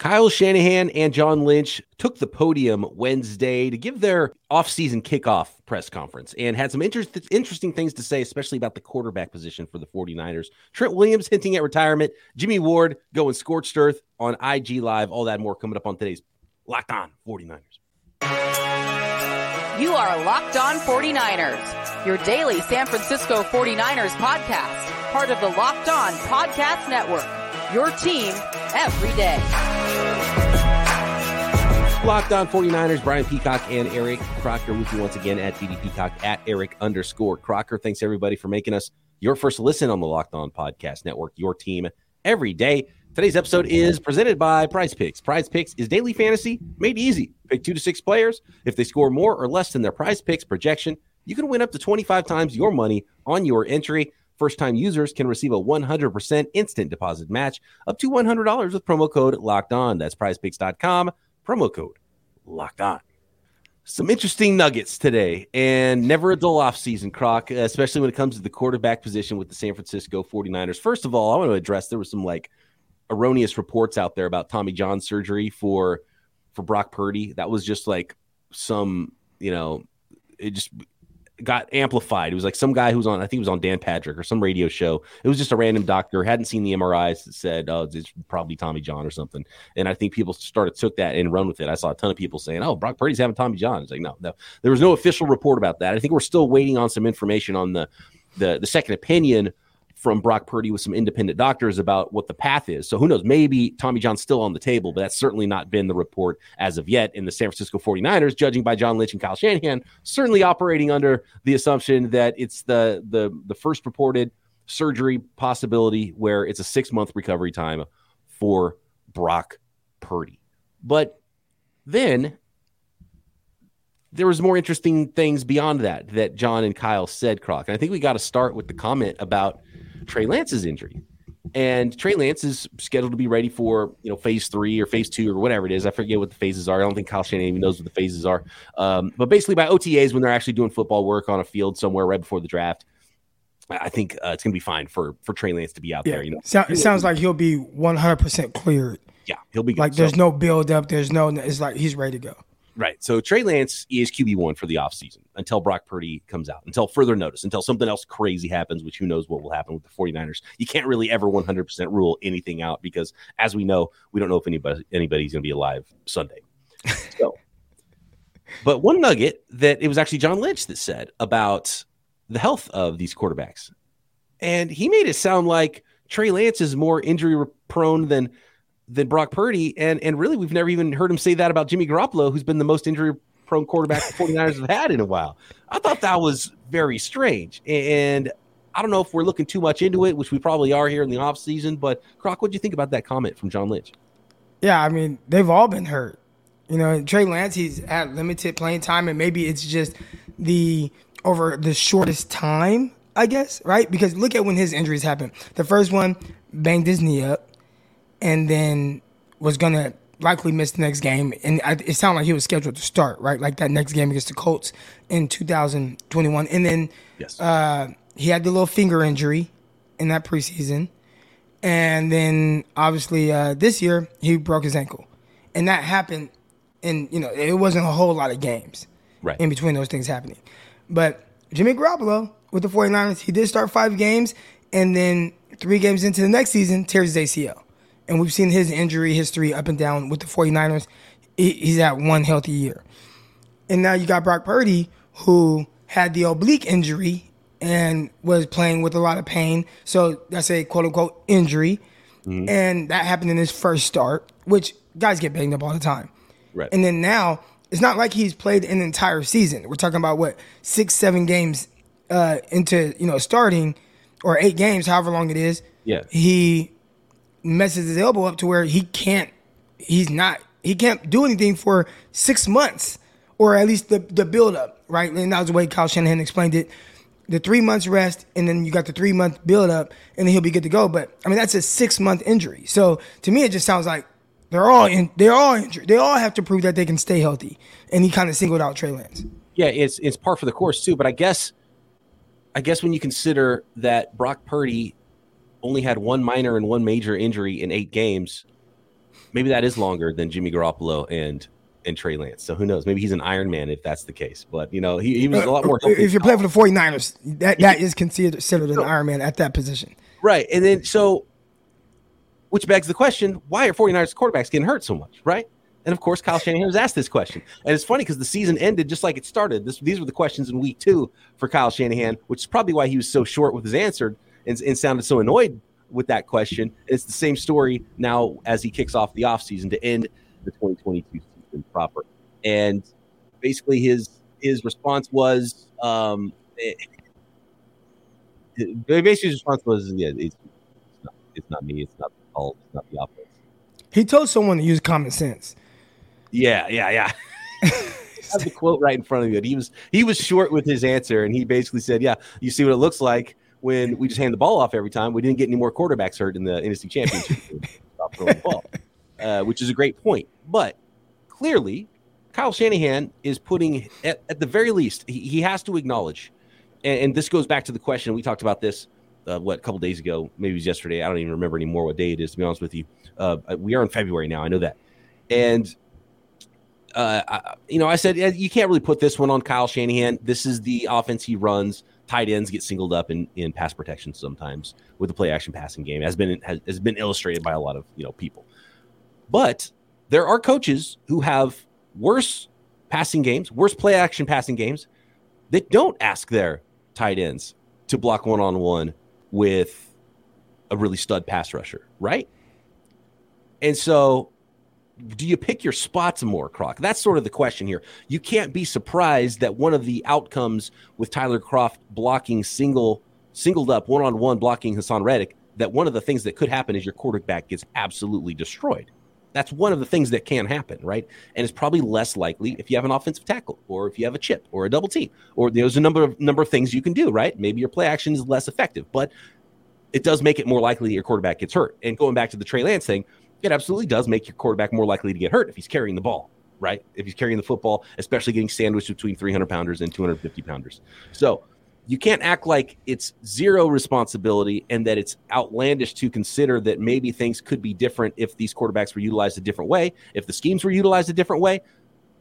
Kyle Shanahan and John Lynch took the podium Wednesday to give their offseason kickoff press conference and had some inter- interesting things to say, especially about the quarterback position for the 49ers. Trent Williams hinting at retirement, Jimmy Ward going scorched earth on IG Live, all that more coming up on today's Locked On 49ers. You are Locked On 49ers, your daily San Francisco 49ers podcast, part of the Locked On Podcast Network. Your team every day. Locked on 49ers, Brian Peacock and Eric Crocker with you once again at BD Peacock at Eric underscore Crocker. Thanks everybody for making us your first listen on the Locked On Podcast Network, your team every day. Today's episode is presented by Prize Picks. Prize Picks is daily fantasy made easy. Pick two to six players. If they score more or less than their Prize Picks projection, you can win up to 25 times your money on your entry. First time users can receive a 100% instant deposit match up to $100 with promo code locked on. That's prizepicks.com, promo code locked on. Some interesting nuggets today, and never a dull off season, Croc, especially when it comes to the quarterback position with the San Francisco 49ers. First of all, I want to address there was some like erroneous reports out there about Tommy John surgery for for Brock Purdy. That was just like some, you know, it just got amplified. It was like some guy who was on, I think it was on Dan Patrick or some radio show. It was just a random doctor, hadn't seen the MRIs, that said, oh, it's probably Tommy John or something. And I think people started, took that and run with it. I saw a ton of people saying, oh, Brock Purdy's having Tommy John. It's like, no, no, there was no official report about that. I think we're still waiting on some information on the, the, the second opinion from Brock Purdy with some independent doctors about what the path is. So who knows? Maybe Tommy John's still on the table, but that's certainly not been the report as of yet. In the San Francisco 49ers, judging by John Lynch and Kyle Shanahan, certainly operating under the assumption that it's the the the first reported surgery possibility where it's a six month recovery time for Brock Purdy. But then there was more interesting things beyond that that John and Kyle said, Croc. And I think we got to start with the comment about Trey Lance's injury. And Trey Lance is scheduled to be ready for you know phase three or phase two or whatever it is. I forget what the phases are. I don't think Kyle Shanahan even knows what the phases are. Um, but basically, by OTAs, when they're actually doing football work on a field somewhere right before the draft, I think uh, it's going to be fine for for Trey Lance to be out yeah. there. You know, so, it sounds like he'll be one hundred percent cleared. Yeah, he'll be good. like. There's so, no build up. There's no. It's like he's ready to go. Right. So Trey Lance is QB1 for the offseason until Brock Purdy comes out, until further notice, until something else crazy happens, which who knows what will happen with the 49ers. You can't really ever 100% rule anything out because, as we know, we don't know if anybody anybody's going to be alive Sunday. So, but one nugget that it was actually John Lynch that said about the health of these quarterbacks. And he made it sound like Trey Lance is more injury prone than – than Brock Purdy. And and really, we've never even heard him say that about Jimmy Garoppolo, who's been the most injury prone quarterback the 49ers have had in a while. I thought that was very strange. And I don't know if we're looking too much into it, which we probably are here in the off season. But Croc, what do you think about that comment from John Lynch? Yeah, I mean, they've all been hurt. You know, Trey Lance, he's had limited playing time, and maybe it's just the over the shortest time, I guess, right? Because look at when his injuries happened. The first one banged his knee up and then was gonna likely miss the next game. And it sounded like he was scheduled to start, right? Like that next game against the Colts in 2021. And then yes. uh, he had the little finger injury in that preseason. And then obviously uh, this year he broke his ankle. And that happened and you know, it wasn't a whole lot of games right. in between those things happening. But Jimmy Garoppolo with the 49ers, he did start five games and then three games into the next season, tears his ACL and we've seen his injury history up and down with the 49ers. He's had one healthy year. And now you got Brock Purdy, who had the oblique injury and was playing with a lot of pain. So that's a quote unquote injury. Mm-hmm. And that happened in his first start, which guys get banged up all the time. Right. And then now, it's not like he's played an entire season. We're talking about what, six, seven games uh, into, you know, starting or eight games, however long it is. Yeah. He messes his elbow up to where he can't he's not he can't do anything for six months or at least the the build up right? And that was the way Kyle Shanahan explained it. The three months rest and then you got the three month build up and then he'll be good to go. But I mean that's a six month injury. So to me it just sounds like they're all in they're all injured. They all have to prove that they can stay healthy. And he kind of singled out Trey Lance. Yeah it's it's par for the course too. But I guess I guess when you consider that Brock Purdy only had one minor and one major injury in eight games. maybe that is longer than Jimmy Garoppolo and and Trey Lance. So who knows? Maybe he's an Iron Man if that's the case. But you know, he, he was a lot more. Uh, if you're playing for the 49ers, that, that is considered, considered an Iron Man at that position. Right. And then so which begs the question, why are 49ers quarterbacks getting hurt so much, right? And of course, Kyle Shanahan was asked this question. And it's funny because the season ended just like it started. This, these were the questions in week two for Kyle Shanahan, which is probably why he was so short with his answer and, and sounded so annoyed with that question. It's the same story now as he kicks off the offseason to end the 2022 season proper. And basically, his his response was, um, it, basically, his response was, yeah, it's, it's, not, it's not me, it's not the call, it's not the offense. He told someone to use common sense. Yeah, yeah, yeah. I have the quote right in front of you. He was he was short with his answer, and he basically said, "Yeah, you see what it looks like when we just hand the ball off every time. We didn't get any more quarterbacks hurt in the NFC Championship. Stop throwing the ball, uh, which is a great point. But clearly, Kyle Shanahan is putting at, at the very least he, he has to acknowledge, and, and, this goes back to the question we talked about this. Uh, what a couple days ago, maybe it was yesterday. I don't even remember anymore what day it is. To be honest with you, uh, we are in February now. I know that, and uh, I, you know, I said you can't really put this one on Kyle Shanahan. This is the offense he runs. Tight ends get singled up in, in pass protection sometimes with the play action passing game, has been has, has been illustrated by a lot of you know people. But there are coaches who have worse passing games, worse play action passing games that don't ask their tight ends to block one on one with a really stud pass rusher, right? And so do you pick your spots more, Croc? That's sort of the question here. You can't be surprised that one of the outcomes with Tyler Kroft blocking single, singled up one on one blocking Haason Reddick, that one of the things that could happen is your quarterback gets absolutely destroyed. That's one of the things that can happen, right? And it's probably less likely if you have an offensive tackle or if you have a chip or a double team, or there's a number of number of things you can do, right? Maybe your play action is less effective, but it does make it more likely that your quarterback gets hurt. And going back to the Trey Lance thing, it absolutely does make your quarterback more likely to get hurt if he's carrying the ball, right? If he's carrying the football, especially getting sandwiched between 300 pounders and 250 pounders. So you can't act like it's zero responsibility and that it's outlandish to consider that maybe things could be different if these quarterbacks were utilized a different way, if the schemes were utilized a different way.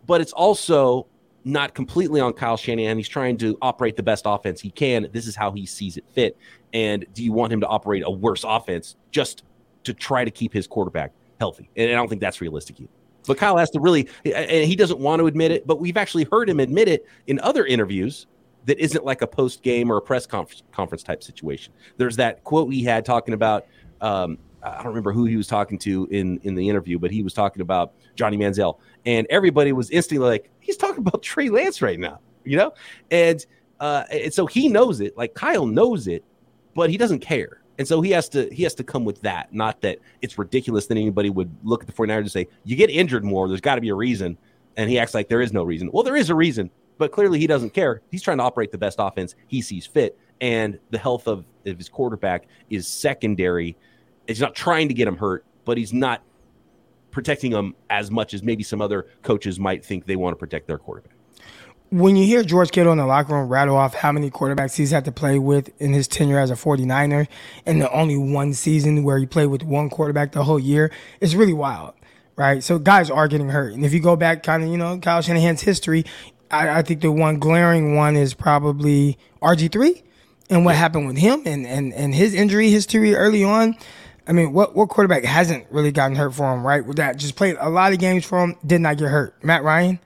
But it's also not completely on Kyle Shanahan. He's trying to operate the best offense he can. This is how he sees it fit. And do you want him to operate a worse offense just to try to keep his quarterback healthy. And I don't think that's realistic either. But Kyle has to really, and he doesn't want to admit it, but we've actually heard him admit it in other interviews that isn't like a post game or a press conference, conference type situation. There's that quote he had talking about, um, I don't remember who he was talking to in, in the interview, but he was talking about Johnny Manziel. And everybody was instantly like, he's talking about Trey Lance right now, you know? And, uh, and so he knows it, like Kyle knows it, but he doesn't care. And so he has to he has to come with that, not that it's ridiculous that anybody would look at the 49ers and say, you get injured more, there's got to be a reason. And he acts like there is no reason. Well, there is a reason, but clearly he doesn't care. He's trying to operate the best offense he sees fit. And the health of, of his quarterback is secondary. He's not trying to get him hurt, but he's not protecting him as much as maybe some other coaches might think they want to protect their quarterback when you hear George Kittle in the locker room rattle off how many quarterbacks he's had to play with in his tenure as a 49er and the only one season where he played with one quarterback the whole year, it's really wild, right? So guys are getting hurt. And if you go back kind of, you know, Kyle Shanahan's history, I, I think the one glaring one is probably RG3 and what happened with him and, and, and his injury history early on. I mean, what, what quarterback hasn't really gotten hurt for him, right? That just played a lot of games for him, did not get hurt. Matt Ryan.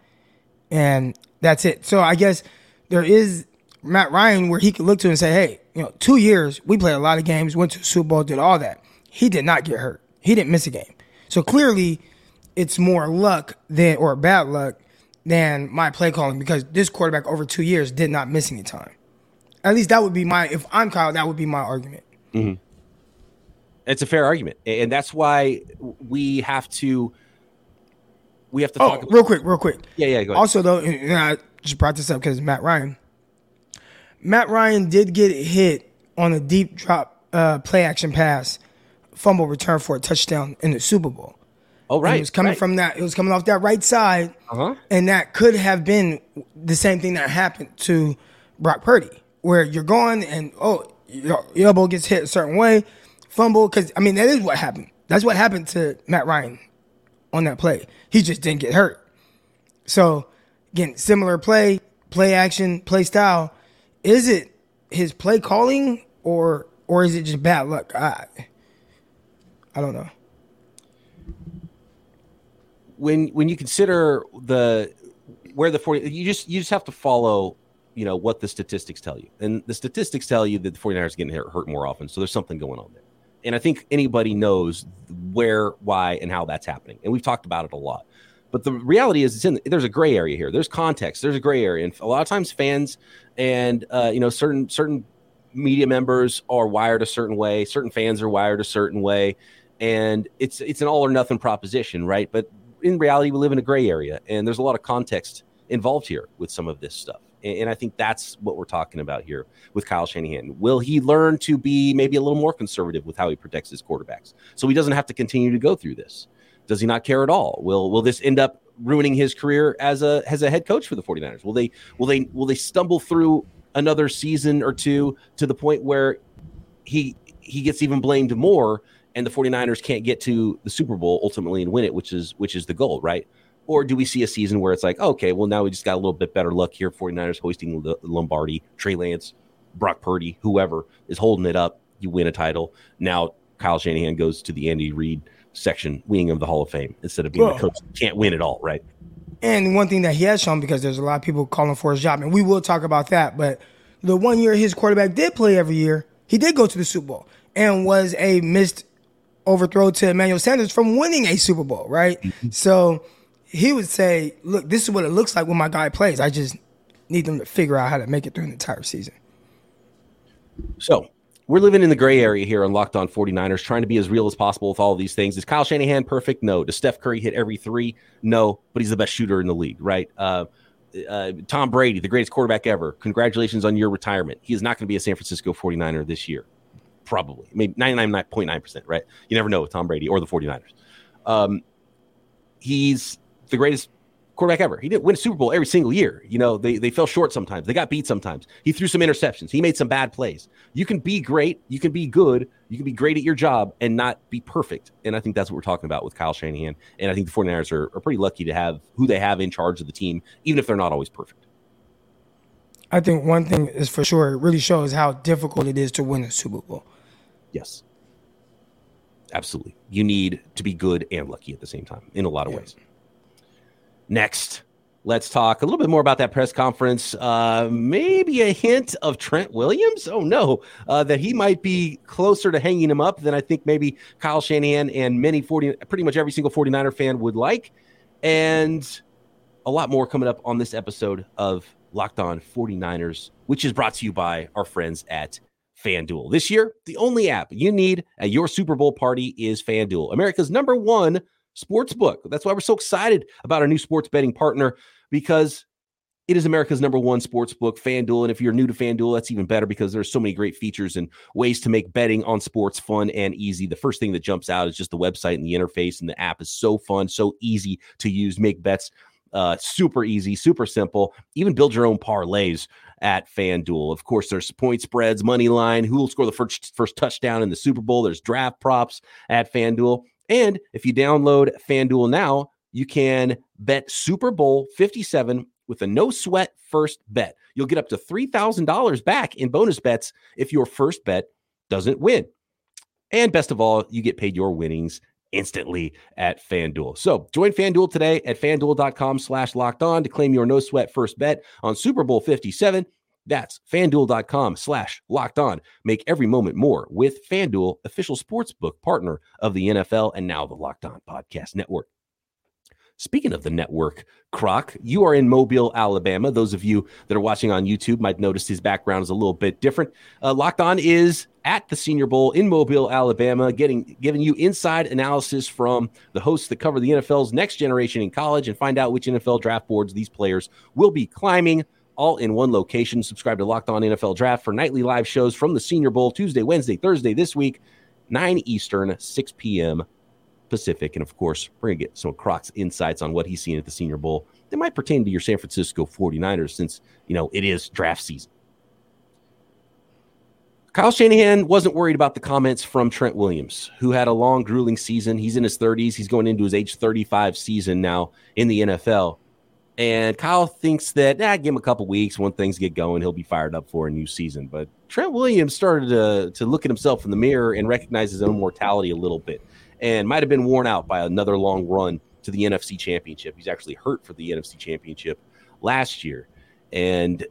And that's it. So I guess there is Matt Ryan where he could look to and say, hey, you know, two years, we played a lot of games, went to Super Bowl, did all that. He did not get hurt. He didn't miss a game. So clearly it's more luck than or bad luck than my play calling because this quarterback over two years did not miss any time. At least that would be my if I'm Kyle, that would be my argument. Mm-hmm. It's a fair argument, and that's why we have to we have to oh, talk. About- real quick, real quick. Yeah, yeah. Go ahead. Also, though, and I just brought this up because Matt Ryan. Matt Ryan did get hit on a deep drop uh, play action pass, fumble return for a touchdown in the Super Bowl. Oh right, and it was coming right. from that. It was coming off that right side, uh-huh. and that could have been the same thing that happened to Brock Purdy, where you're going and oh your, your elbow gets hit a certain way, fumble because I mean that is what happened. That's what happened to Matt Ryan on that play. He just didn't get hurt. So, again, similar play, play action, play style. Is it his play calling or or is it just bad luck? I I don't know. When when you consider the where the 40 you just you just have to follow you know what the statistics tell you and the statistics tell you that the 49ers are getting hurt, hurt more often so there's something going on there and i think anybody knows where why and how that's happening. And we've talked about it a lot. But the reality is it's in there's a gray area here. There's context. There's a gray area. And a lot of times fans and uh, you know certain certain media members are wired a certain way. Certain fans are wired a certain way. And it's it's an all or nothing proposition right? But in reality, we live in a gray area, and there's a lot of context involved here with some of this stuff. And, I think that's what we're talking about here with Kyle Shanahan. Will he learn to be maybe a little more conservative with how he protects his quarterbacks, so he doesn't have to continue to go through this? Does he not care at all? Will Will this end up ruining his career as a as a head coach for the 49ers? Will they will they will they stumble through another season or two to the point where he he gets even blamed more and the 49ers can't get to the Super Bowl ultimately and win it, which is which is the goal, right? Or do we see a season where it's like, okay, well now we just got a little bit better luck here, 49ers hoisting the Lombardi, Trey Lance, Brock Purdy, whoever is holding it up, you win a title. Now Kyle Shanahan goes to the Andy Reid section, winning of the Hall of Fame instead of being well, the coach can't win it all, right? And one thing that he has shown, because there's a lot of people calling for his job, and we will talk about that, but the one year his quarterback did play every year, he did go to the Super Bowl and was a missed overthrow to Emmanuel Sanders from winning a Super Bowl, right? Mm-hmm. So he would say, look, this is what it looks like when my guy plays. I just need them to figure out how to make it through an entire season. So we're living in the gray area here on Locked On 49ers, trying to be as real as possible with all of these things. Is Kyle Shanahan perfect? No. Does Steph Curry hit every three? No, but he's the best shooter in the league, right? Uh, uh, Tom Brady, the greatest quarterback ever. Congratulations on your retirement. He is not going to be a San Francisco 49er this year probably maybe 99.9%, right? You never know with Tom Brady or the 49ers. Um, he's the greatest quarterback ever. He didn't win a Super Bowl every single year. You know, they, they fell short sometimes. They got beat sometimes. He threw some interceptions. He made some bad plays. You can be great. You can be good. You can be great at your job and not be perfect. And I think that's what we're talking about with Kyle Shanahan. And I think the 49ers are, are pretty lucky to have who they have in charge of the team, even if they're not always perfect. I think one thing is for sure, it really shows how difficult it is to win a Super Bowl. Yes. Absolutely. You need to be good and lucky at the same time in a lot of ways. Next, let's talk a little bit more about that press conference. Uh, maybe a hint of Trent Williams. Oh, no, uh, that he might be closer to hanging him up than I think maybe Kyle Shanahan and many 40, pretty much every single 49er fan would like. And a lot more coming up on this episode of Locked On 49ers, which is brought to you by our friends at FanDuel. This year, the only app you need at your Super Bowl party is FanDuel, America's number one sports book. That's why we're so excited about our new sports betting partner because it is America's number one sports book, FanDuel. And if you're new to FanDuel, that's even better because there's so many great features and ways to make betting on sports fun and easy. The first thing that jumps out is just the website and the interface, and the app is so fun, so easy to use, make bets uh, super easy, super simple. Even build your own parlays at FanDuel. Of course, there's point spreads, money line, who will score the first, first touchdown in the Super Bowl. There's draft props at FanDuel. And if you download FanDuel now, you can bet Super Bowl 57 with a no sweat first bet. You'll get up to $3,000 back in bonus bets if your first bet doesn't win. And best of all, you get paid your winnings instantly at FanDuel. So join FanDuel today at fanduel.com slash locked on to claim your no sweat first bet on Super Bowl 57. That's fanduel.com slash locked on. Make every moment more with FanDuel, official sportsbook partner of the NFL and now the Locked On Podcast Network. Speaking of the network, Croc, you are in Mobile, Alabama. Those of you that are watching on YouTube might notice his background is a little bit different. Uh, Locked On is at the Senior Bowl in Mobile, Alabama, getting giving you inside analysis from the hosts that cover the NFL's next generation in college and find out which NFL draft boards these players will be climbing. All in one location. Subscribe to Locked On NFL Draft for nightly live shows from the Senior Bowl Tuesday, Wednesday, Thursday this week, 9 Eastern, 6 p.m. Pacific. And of course, we're going to get some Croc's insights on what he's seen at the Senior Bowl that might pertain to your San Francisco 49ers since, you know, it is draft season. Kyle Shanahan wasn't worried about the comments from Trent Williams, who had a long, grueling season. He's in his 30s. He's going into his age 35 season now in the NFL. And Kyle thinks that, nah, give him a couple weeks. When things get going, he'll be fired up for a new season. But Trent Williams started to, to look at himself in the mirror and recognize his own mortality a little bit and might have been worn out by another long run to the NFC Championship. He's actually hurt for the NFC Championship last year. And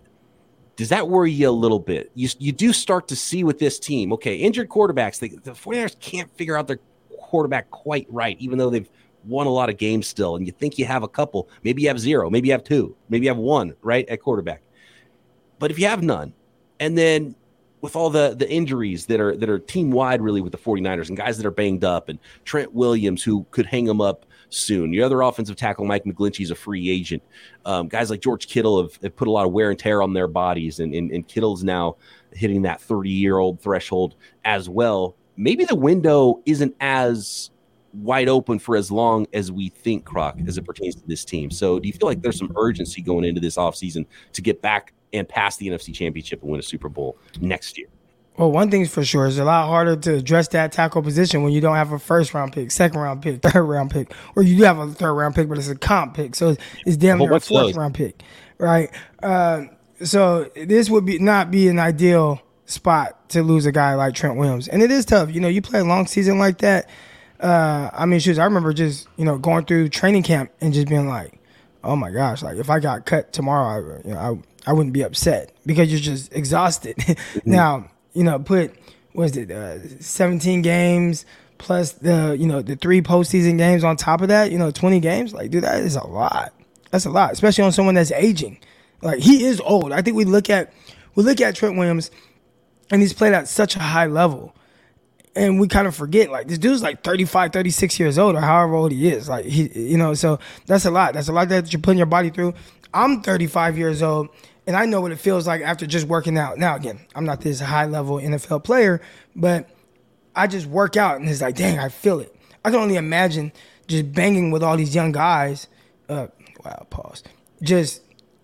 does that worry you a little bit? You, you do start to see with this team, okay, injured quarterbacks, they, the 49ers can't figure out their quarterback quite right, even though they've won a lot of games still. And you think you have a couple, maybe you have zero, maybe you have two, maybe you have one, right, at quarterback. But if you have none, and then with all the the injuries that are that are team wide really with the 49ers and guys that are banged up and Trent Williams who could hang them up soon. Your other offensive tackle Mike McGlinchey is a free agent. Um, guys like George Kittle have, have, put a lot of wear and tear on their bodies and, and, and Kittle's now hitting that 30 year old threshold as well. Maybe the window isn't as wide open for as long as we think, Croc, as it pertains to this team. So do you feel like there's some urgency going into this offseason to get back and pass the NFC Championship and win a Super Bowl next year. Well, one thing's for sure, it's a lot harder to address that tackle position when you don't have a first round pick, second round pick, third round pick, or you do have a third round pick, but it's a comp pick, so it's damn near a fourth round pick, right? Uh, so this would be not be an ideal spot to lose a guy like Trent Williams, and it is tough. You know, you play a long season like that. Uh, I mean, shoes. I remember just you know going through training camp and just being like, oh my gosh, like if I got cut tomorrow, I, you know, I, I wouldn't be upset because you're just exhausted. Mm-hmm. now, you know, put, was it, uh, 17 games plus the, you know, the three postseason games on top of that, you know, 20 games. Like, dude, that is a lot. That's a lot, especially on someone that's aging. Like, he is old. I think we look at, we look at Trent Williams and he's played at such a high level and we kind of forget like this dude's like 35 36 years old or however old he is like he you know so that's a lot. That's a lot that you're putting your body through. I'm 35 years old and i know what it feels like after just working out. Now again i'm not this high level nfl player but i just work out and it's like dang i feel it. I can only imagine just banging with all these young guys uh wow pause. Just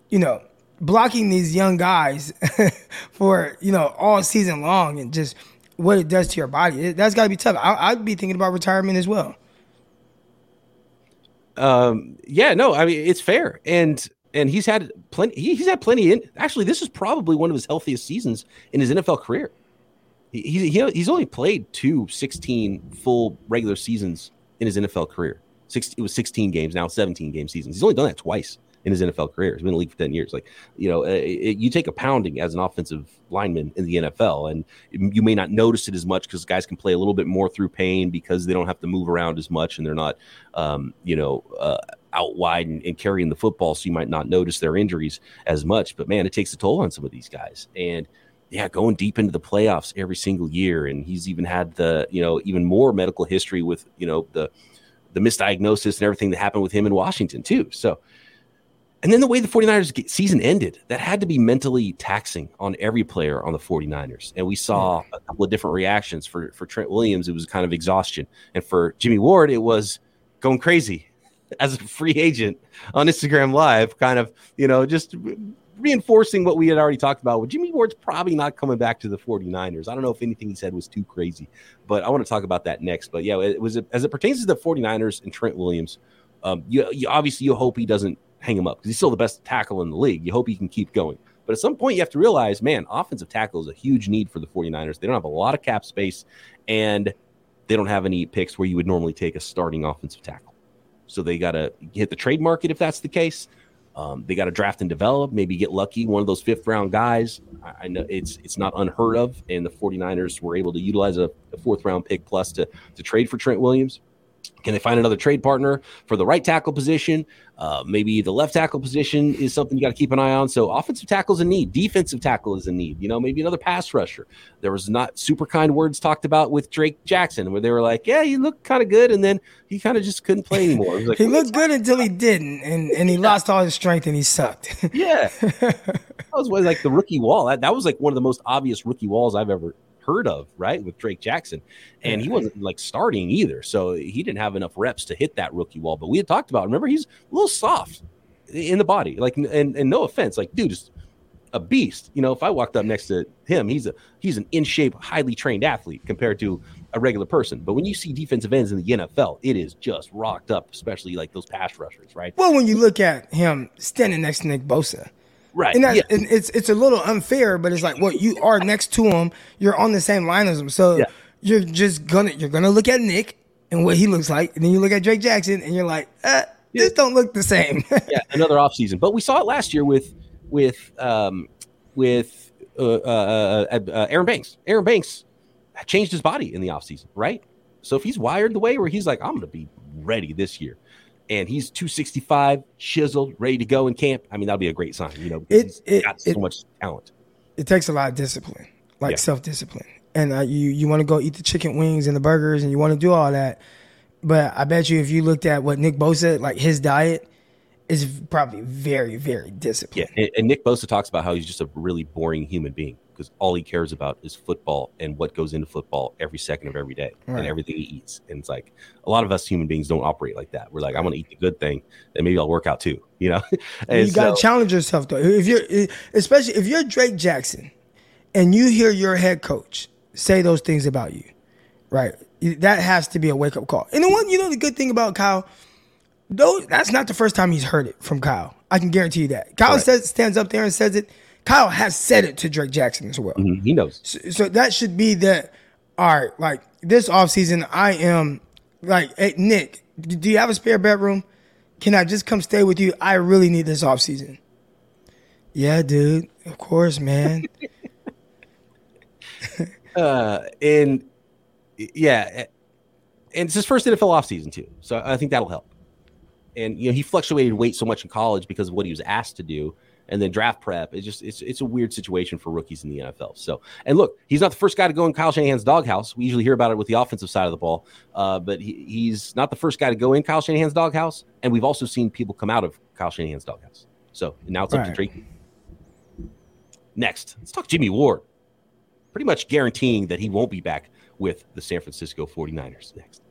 you know blocking these young guys for you know all season long and just what it does to your body. That's got to be tough. I, would be thinking about retirement as well. Um, yeah, no, I mean it's fair, and and he's had plenty. He, he's had plenty. In actually, this is probably one of his healthiest seasons in his NFL career. He, he he's only played two 16 full regular seasons in his NFL career. Six, it was 16 games now, 17 game seasons. He's only done that twice in his NFL career. He's been in the league for 10 years. Like, you know, it, it, you take a pounding as an offensive lineman in the NFL, and you may not notice it as much because guys can play a little bit more through pain because they don't have to move around as much and they're not, um, you know, uh, out wide and, and, carrying the football. So you might not notice their injuries as much. But man, it takes a toll on some of these guys. And yeah, going deep into the playoffs every single year. And he's even had the, you know, even more medical history with, you know, the, the misdiagnosis and everything that happened with him in Washington too. So and then the way the 49ers season ended, that had to be mentally taxing on every player on the 49ers. And we saw a couple of different reactions. For, for Trent Williams, it was kind of exhaustion. And for Jimmy Ward, it was going crazy as a free agent on Instagram Live, kind of, you know, just reinforcing what we had already talked about. Well, Jimmy Ward's probably not coming back to the 49ers. I don't know if anything he said was too crazy, but I want to talk about that next. But yeah, it was as it pertains to the 49ers and Trent Williams. Um, you, you obviously you hope he doesn't hang him up because he's still the best tackle in the league. You hope he can keep going. But at some point, you have to realize, man, offensive tackle is a huge need for the 49ers. They don't have a lot of cap space, and they don't have any picks where you would normally take a starting offensive tackle. So they got to hit the trade market if that's the case. Um, they got to draft and develop, maybe get lucky, one of those fifth round guys. I, I, know it's it's not unheard of, and the 49ers were able to utilize a, a fourth round pick plus to, to trade for Trent Williams. Can they find another trade partner for the right tackle position? Uh, maybe the left tackle position is something you got to keep an eye on. So offensive tackle is a need. Defensive tackle is a need. You know, maybe another pass rusher. There was not super kind words talked about with Drake Jackson, where they were like, "Yeah, he looked kind of good," and then he kind of just couldn't play anymore. Like, he looked good until he didn't, and and he yeah. lost all his strength and he sucked. yeah, that was like the rookie wall. That, that was like one of the most obvious rookie walls I've ever heard of, right, with Drake Jackson. And he wasn't like starting either. So he didn't have enough reps to hit that rookie wall. But we had talked about, remember, he's a little soft in the body. Like, and, and no offense, like, dude, just a beast. You know, if I walked up next to him, he's a he's an in shape, highly trained athlete compared to a regular person. But when you see defensive ends in the NFL, it is just rocked up, especially like those pass rushers, right? Well, when you look at him standing next to Nick Bosa, right? And, yeah. and it's it's a little unfair, but it's like, well, you are next to him, you're on the same line as him, so yeah. you're just gonna you're gonna look at Nick and what he looks like, and then you look at Drake Jackson, and you're like, uh, yeah. this don't look the same. yeah, another offseason. But we saw it last year with with um, with uh, uh, uh, uh, Aaron Banks. Aaron Banks changed his body in the offseason, right? So if he's wired the way where he's like, I'm going to be ready this year, and he's 265, chiseled, ready to go in camp, I mean, that'll be a great sign. You know, it, it, got so it, much talent. It takes a lot of discipline, like yeah. self discipline. And uh, you, you want to go eat the chicken wings and the burgers and you want to do all that. But I bet you if you looked at what Nick Bosa, like his diet, is probably very, very disciplined. Yeah, and, and Nick Bosa talks about how he's just a really boring human being because all he cares about is football and what goes into football every second of every day right. and everything he eats. And it's like a lot of us human beings don't operate like that. We're like, I'm going to eat the good thing, and maybe I'll work out too. You know, and you got to so, challenge yourself though. If you're, especially if you're Drake Jackson, and you hear your head coach say those things about you, right? That has to be a wake up call. And the one, you know, the good thing about Kyle though that's not the first time he's heard it from Kyle. I can guarantee you that. Kyle right. says stands up there and says it. Kyle has said it to Drake Jackson as well. Mm-hmm. He knows. So, so, that should be the all right, like this offseason, I am like, hey, Nick, do you have a spare bedroom? Can I just come stay with you? I really need this offseason. Yeah, dude. Of course, man. uh and yeah, and it's his first NFL offseason too. So I think that'll help and you know he fluctuated weight so much in college because of what he was asked to do and then draft prep. It's just it's it's a weird situation for rookies in the NFL. So and look, he's not the first guy to go in Kyle Shanahan's doghouse. We usually hear about it with the offensive side of the ball, uh, but he, he's not the first guy to go in Kyle Shanahan's doghouse. And we've also seen people come out of Kyle Shanahan's doghouse. So now it's up to Drake. Next, let's talk Jimmy Ward. Pretty much guaranteeing that he won't be back with the San Francisco 49ers next.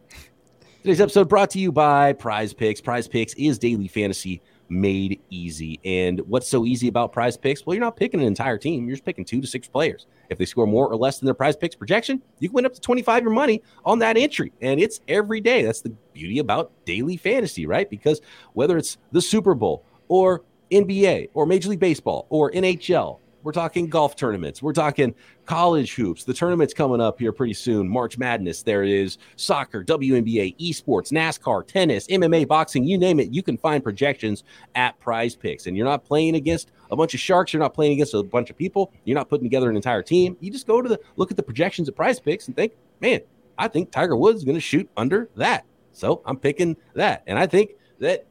Today's episode brought to you by Prize Picks. Prize Picks is daily fantasy made easy. And what's so easy about Prize Picks? Well, you're not picking an entire team. You're just picking two to six players. If they score more or less than their Prize Picks projection, you can win up to 25 your money on that entry. And it's every day. That's the beauty about daily fantasy, right? Because whether it's the Super Bowl or NBA or Major League Baseball or NHL we're talking golf tournaments. We're talking college hoops. The tournament's coming up here pretty soon. March Madness. There is soccer, WNBA, esports, NASCAR, tennis, MMA, boxing, you name it. You can find projections at prize picks. And you're not playing against a bunch of sharks. You're not playing against a bunch of people. You're not putting together an entire team. You just go to the look at the projections at prize picks and think, man, I think Tiger Woods is going to shoot under that. So I'm picking that. And I think that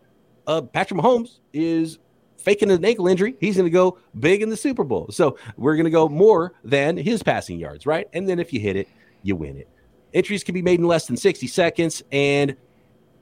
uh, Patrick Mahomes is faking an ankle injury, he's going to go big in the Super Bowl. So we're going to go more than his passing yards, right? And then if you hit it, you win it. Entries can be made in less than 60 seconds, and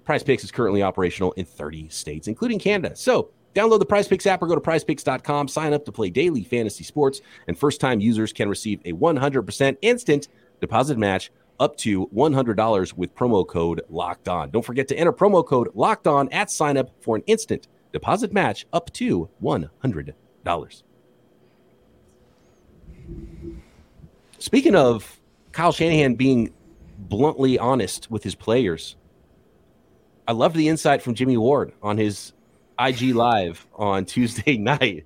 Prize Picks is currently operational in 30 states, including Canada. So download the Prize Picks app or go to prizepicks.com, sign up to play daily fantasy sports, and first time users can receive a 100% instant deposit match up to $100 with promo code locked on. Don't forget to enter promo code locked on at sign up for an instant Deposit match up to $100. Speaking of Kyle Shanahan being bluntly honest with his players, I love the insight from Jimmy Ward on his IG Live on Tuesday night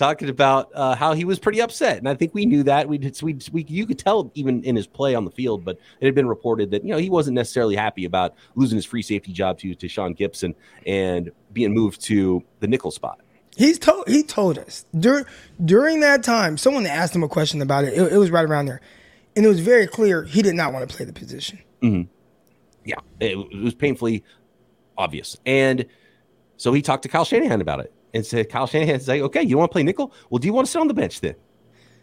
talking about uh, how he was pretty upset, and I think we knew that. We did. We, we you could tell even in his play on the field, but it had been reported that you know he wasn't necessarily happy about losing his free safety job to to Sean Gipson and being moved to the nickel spot. He's told he told us during during that time. Someone asked him a question about it. It, it was right around there, and it was very clear he did not want to play the position. Mm-hmm. Yeah, it, it was painfully obvious, and so he talked to Kyle Shanahan about it and said, Kyle Shanahan's like, okay, you want to play nickel? Well, do you want to sit on the bench then?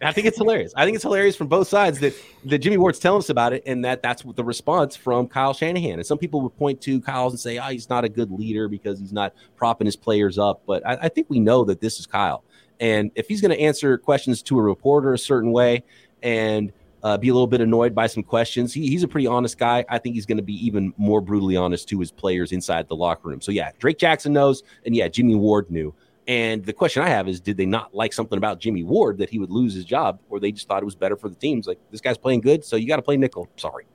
I think it's hilarious. I think it's hilarious from both sides that, that Jimmy Ward's telling us about it, and that that's the response from Kyle Shanahan. And some people would point to Kyle and say, "Oh, he's not a good leader because he's not propping his players up." But I, I think we know that this is Kyle, and if he's going to answer questions to a reporter a certain way, and uh, be a little bit annoyed by some questions. He, he's a pretty honest guy. I think he's going to be even more brutally honest to his players inside the locker room. So, yeah, Drake Jackson knows, and yeah, Jimmy Ward knew. And the question I have is, did they not like something about Jimmy Ward that he would lose his job, or they just thought it was better for the teams? Like this guy's playing good, so you got to play nickel. Sorry.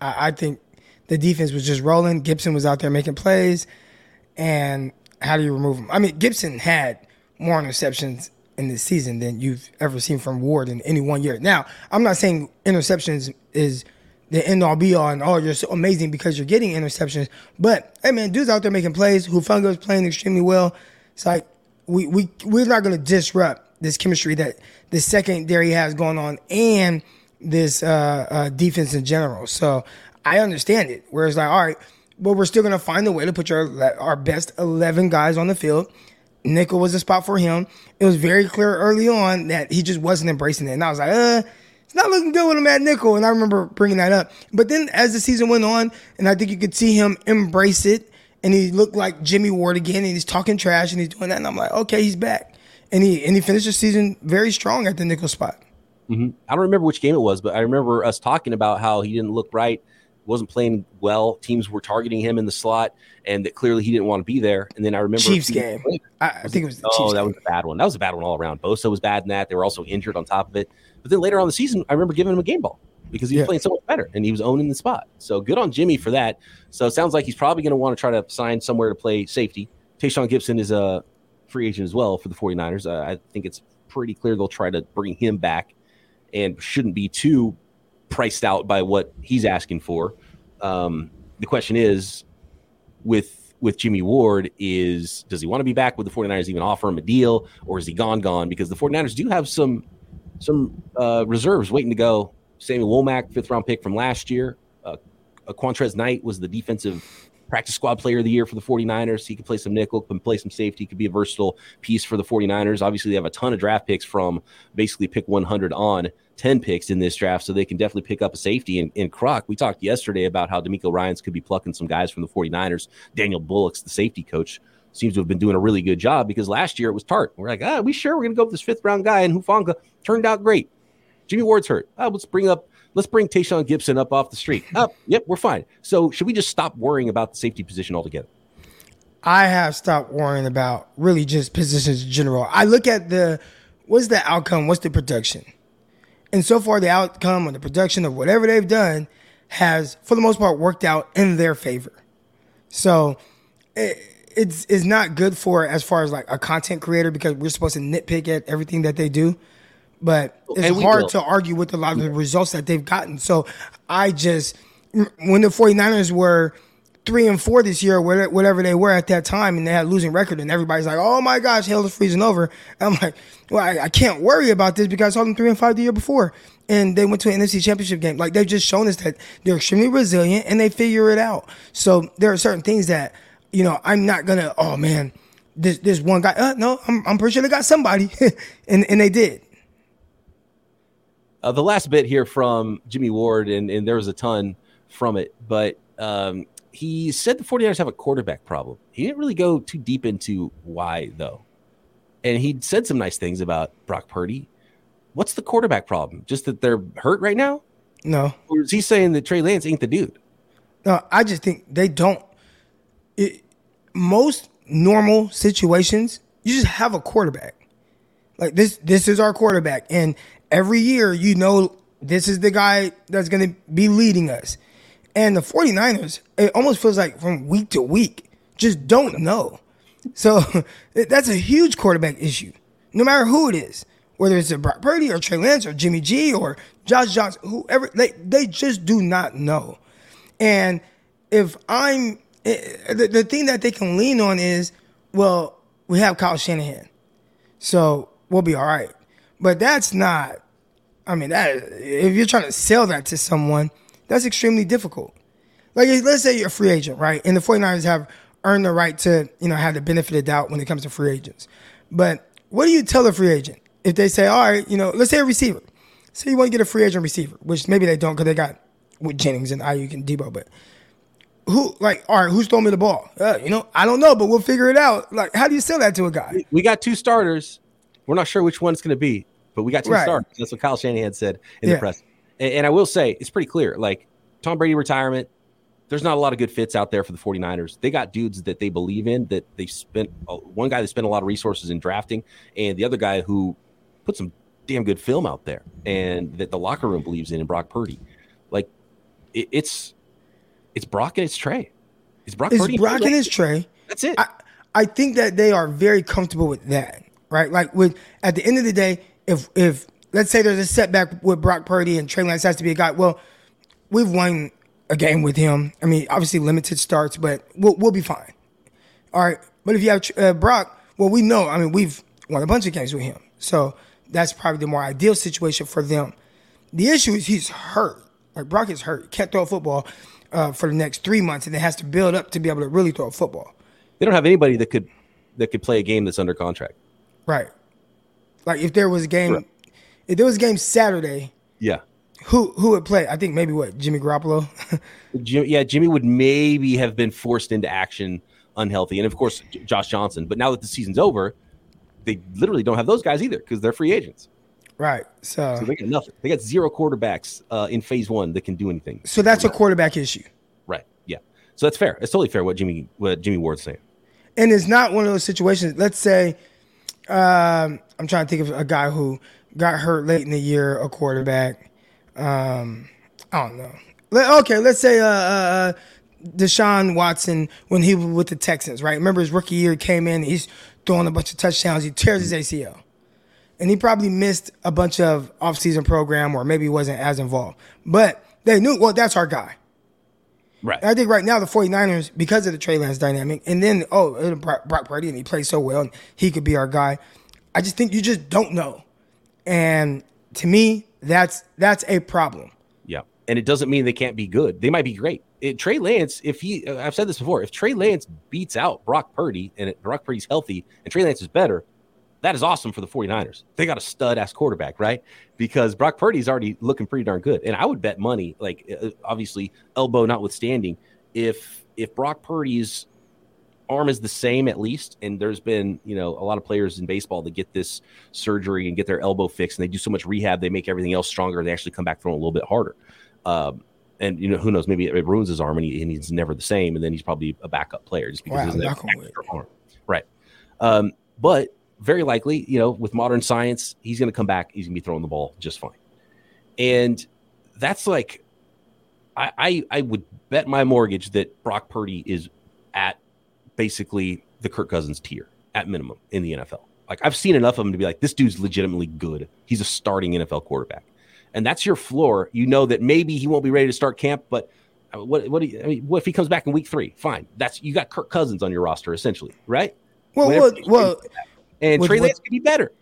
I, I think the defense was just rolling. Gipson was out there making plays, and how do you remove him? I mean, Gipson had more interceptions in this season than you've ever seen from Ward in any one year. Now, I'm not saying interceptions is the end all be all and oh you're so amazing because you're getting interceptions. But hey man, dude's out there making plays. Hufanga is playing extremely well. It's like we we we're not gonna disrupt this chemistry that the secondary has going on and this uh, uh, defense in general. So I understand it. Whereas like, all right, but we're still gonna find a way to put our our best eleven guys on the field. Nickel was a spot for him. It was very clear early on that he just wasn't embracing it, and I was like, uh it's not looking good with him at nickel. And I remember bringing that up. But then as the season went on, and I think you could see him embrace it, and he looked like Jimmy Ward again, and he's talking trash and he's doing that. And I'm like, okay, he's back. And he and he finished the season very strong at the nickel spot. Mm-hmm. I don't remember which game it was, but I remember us talking about how he didn't look right, wasn't playing well. Teams were targeting him in the slot, and that clearly he didn't want to be there. And then I remember Chiefs game. I, I, think it was. oh, Chiefs that game. was a bad one. That was a bad one all around. Bosa was bad in that. They were also injured on top of it. But then later on the season, I remember giving him a game ball because he was Yeah. playing so much better and he was owning the spot. So good on Jimmy for that. So it sounds like he's probably going to want to try to sign somewhere to play safety. Tashaun Gipson is a free agent as well for the 49ers. Uh, I think it's pretty clear they'll try to bring him back and shouldn't be too priced out by what he's asking for. Um, the question is with with Jimmy Ward is does he want to be back? Would the 49ers even offer him a deal or is he gone gone? Because the 49ers do have some some uh, reserves waiting to go. Samuel Womack, fifth round pick from last year. Uh, Qwuantrezz Knight was the defensive practice squad player of the year for the 49ers. He could play some nickel, can play some safety, could be a versatile piece for the 49ers. Obviously, they have a ton of draft picks from basically pick 100 on 10 picks in this draft, so they can definitely pick up a safety. And, and Croc, we talked yesterday about how DeMeco Ryans could be plucking some guys from the 49ers. Daniel Bullocks the safety coach. Seems to have been doing a really good job because last year it was Tartt. We're like, ah, we sure we're going to go with this fifth round guy, and Hufanga turned out great. Jimmy Ward's hurt. Ah, let's bring up let's bring Tashaun Gipson up off the street. Up, yep, we're fine. So should we just stop worrying about the safety position altogether? I have stopped worrying about really just positions in general. I look at the what's the outcome, what's the production, and so far the outcome or the production of whatever they've done has, for the most part, worked out in their favor. So it, it's it's not good for as far as like a content creator because we're supposed to nitpick at everything that they do. But it's hard will. to argue with a lot of the results that they've gotten. So I just when the 49ers were three and four this year, whatever whatever they were at that time, and they had a losing record, and everybody's like, "Oh my gosh, hell is freezing over." I'm like, "Well, I, I can't worry about this because I saw them three and five the year before, and they went to an NFC Championship game. Like they've just shown us that they're extremely resilient and they figure it out. So there are certain things that you know I'm not gonna. Oh man, this this one guy. Uh, no, I'm I'm pretty sure they got somebody, and and they did. Uh, the last bit here from Jimmy Ward, and, and there was a ton from it, but um, he said the 49ers have a quarterback problem. He didn't really go too deep into why, though. And he said some nice things about Brock Purdy. What's the quarterback problem? Just that they're hurt right now? No, Or is he saying that Trey Lance ain't the dude? No, I just think they don't. It, most normal situations, you just have a quarterback. Like this, this is our quarterback, and every year you know this is the guy that's going to be leading us. And the 49ers, it almost feels like from week to week, just don't know. So that's a huge quarterback issue, no matter who it is, whether it's a Brock Purdy or Trey Lance or Jimmy G or Josh Johnson, whoever. They they just do not know. And if I'm eh, the, the thing that they can lean on is, well, we have Kyle Shanahan, so we'll be all right. But that's not. I mean, that if you're trying to sell that to someone, that's extremely difficult. Like, let's say you're a free agent, right? And the 49ers have earned the right to, you know, have the benefit of doubt when it comes to free agents. But what do you tell a free agent if they say, all right, you know, let's say a receiver. Say you want to get a free agent receiver, which maybe they don't because they got with Jennings and Aiyuk and Debo, but who, like, all right, who's throwing me the ball? Uh, you know, I don't know, but we'll figure it out. Like, how do you sell that to a guy? We got two starters. We're not sure which one it's going to be, but we got two Right. starters. That's what Kyle Shanahan said in Yeah. the press. And, and I will say, it's pretty clear. Like Tom Brady retirement, there's not a lot of good fits out there for the 49ers. They got dudes that they believe in that they spent uh, one guy that spent a lot of resources in drafting, and the other guy who put some damn good film out there and that the locker room believes in in Brock Purdy. Like it, it's it's Brock and it's Trey. It's Brock it's Purdy Brock and it's Trey. That's it. I, I think that they are very comfortable with that. Right? Like with at the end of the day, if if let's say there's a setback with Brock Purdy and Trey Lance has to be a guy, well, we've won a game with him. I mean, obviously limited starts, but we'll we'll be fine. All right. But if you have uh, Brock, well, we know. I mean, we've won a bunch of games with him, so that's probably the more ideal situation for them. The issue is he's hurt. Like Brock is hurt. Can't throw a football uh, for the next three months, and it has to build up to be able to really throw a football. They don't have anybody that could that could play a game that's under contract. Right. Like if there was a game, right. if there was a game Saturday. Yeah. Who who would play? I think maybe what Jimmy Garoppolo. Jim, yeah, Jimmy would maybe have been forced into action unhealthy, and of course Josh Johnson. But now that the season's over, they literally don't have those guys either because they're free agents. Right. So, so they got nothing. They got zero quarterbacks uh, in phase one that can do anything. So that's a quarterback issue. Right. Yeah. So that's fair. It's totally fair what Jimmy what Jimmy Ward's saying. And it's not one of those situations. Let's say um, I'm trying to think of a guy who got hurt late in the year, a quarterback. Um, I don't know. Okay, let's say uh, uh, uh, Deshaun Watson when he was with the Texans, right? Remember his rookie year came in, he's throwing a bunch of touchdowns, he tears his ACL and he probably missed a bunch of off-season program or maybe wasn't as involved. But they knew, well, that's our guy. Right. And I think right now the 49ers, because of the Trey Lance dynamic, and then, oh, Brock Purdy, and he plays so well, and he could be our guy. I just think you just don't know. And to me, that's that's a problem. Yeah. And it doesn't mean they can't be good. They might be great. It, Trey Lance, if he, uh, I've said this before, if Trey Lance beats out Brock Purdy and Brock Purdy's healthy and Trey Lance is better, that is awesome for the 49ers. They got a stud ass quarterback, right? Because Brock Purdy's already looking pretty darn good. And I would bet money, like uh, obviously elbow notwithstanding, if if Brock Purdy's arm is the same at least, and there's been, you know, a lot of players in baseball that get this surgery and get their elbow fixed and they do so much rehab, they make everything else stronger. and They actually come back throwing a little bit harder. Um, and you know who knows? Maybe it ruins his arm, and, he, and, he's never the same. And then he's probably a backup player just because wow, of that arm, right? Um, but very likely, you know, with modern science, he's going to come back. He's going to be throwing the ball just fine. And that's like, I, I, I would bet my mortgage that Brock Purdy is at basically the Kirk Cousins tier at minimum in the NFL. Like I've seen enough of him to be like, this dude's legitimately good. He's a starting NFL quarterback, and that's your floor. You know that maybe he won't be ready to start camp, but uh, what what, you, I mean, what if he comes back in week three? Fine, that's you got Kirk Cousins on your roster essentially, right? Well, well, well, and Trey Lance could be better.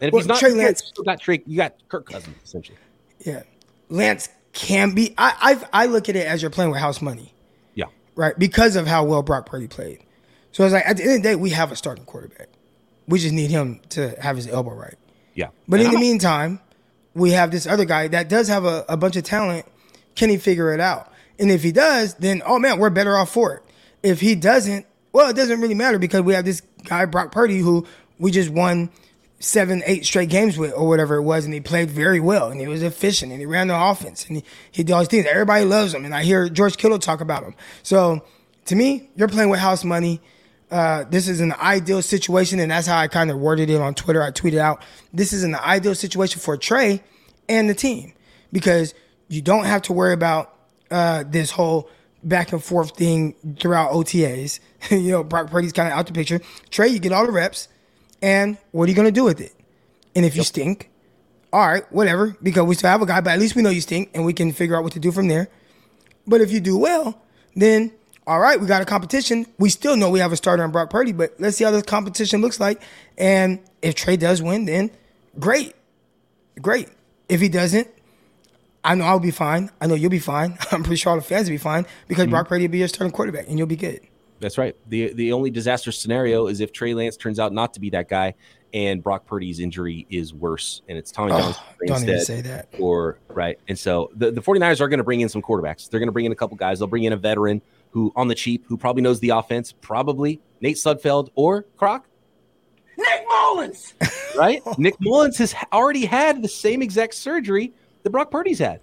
And if well, he's not Trey Lance, you got Trey, you got Kirk Cousins essentially. Yeah, Lance can be. I i I look at it as you're playing with house money. Yeah. Right, because of how well Brock Purdy played. So it's like at the end of the day, we have a starting quarterback. We just need him to have his elbow right. Yeah. But and in I'm the meantime, we have this other guy that does have a, a bunch of talent. Can he figure it out? And if he does, then oh man, we're better off for it. If he doesn't, well, it doesn't really matter because we have this guy Brock Purdy who we just won seven, eight straight games with, or whatever it was, and he played very well, and he was efficient, and he ran the offense, and he, he did all these things. Everybody loves him, and I hear George Kittle talk about him. So to me, you're playing with house money. Uh, this is an ideal situation, and that's how I kind of worded it on Twitter. I tweeted out, "This is an ideal situation for Trey and the team because you don't have to worry about uh, this whole back and forth thing throughout OTAs. you know, Brock Purdy's kind of out the picture. Trey, you get all the reps, and what are you going to do with it? And if you stink, all right, whatever, because we still have a guy, but at least we know you stink, and we can figure out what to do from there. But if you do well, then all right, we got a competition. We still know we have a starter on Brock Purdy, but let's see how this competition looks like. And if Trey does win, then great, great. If he doesn't, I know I'll be fine. I know you'll be fine. I'm pretty sure all the fans will be fine because mm-hmm. Brock Purdy will be your starting quarterback and you'll be good. That's right. The the only disaster scenario is if Trey Lance turns out not to be that guy and Brock Purdy's injury is worse and it's Tommy Johnson oh, don't instead. Even say that. Or right. And so the, the 49ers are going to bring in some quarterbacks. They're going to bring in a couple guys. They'll bring in a veteran who on the cheap, who probably knows the offense, probably Nate Sudfeld or Croc. Nick Mullens. Right? Nick Mullens has already had the same exact surgery that Brock Purdy's had.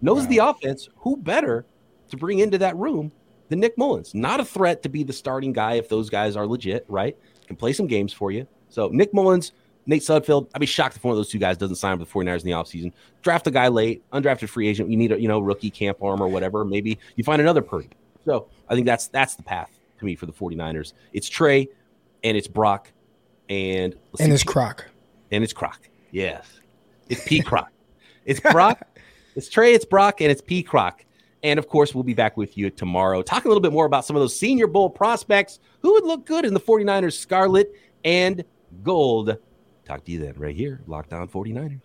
Knows wow. the offense. Who better to bring into that room than Nick Mullens? Not a threat to be the starting guy if those guys are legit, right? Can play some games for you. So Nick Mullens, Nate Sudfeld, I'd be shocked if one of those two guys doesn't sign with the 49ers in the offseason. Draft a guy late, undrafted free agent. You need a you know rookie camp arm or whatever. Maybe you find another Purdy. So I think that's that's the path to me for the 49ers. It's Trey and it's Brock and and it's Croc. And it's Croc. Yes. It's P Croc. It's Brock. it's Trey, it's Brock, and it's P Croc. And of course, we'll be back with you tomorrow, Talk a little bit more about some of those Senior Bowl prospects who would look good in the 49ers scarlet and gold. Talk to you then, right here, Locked On 49ers.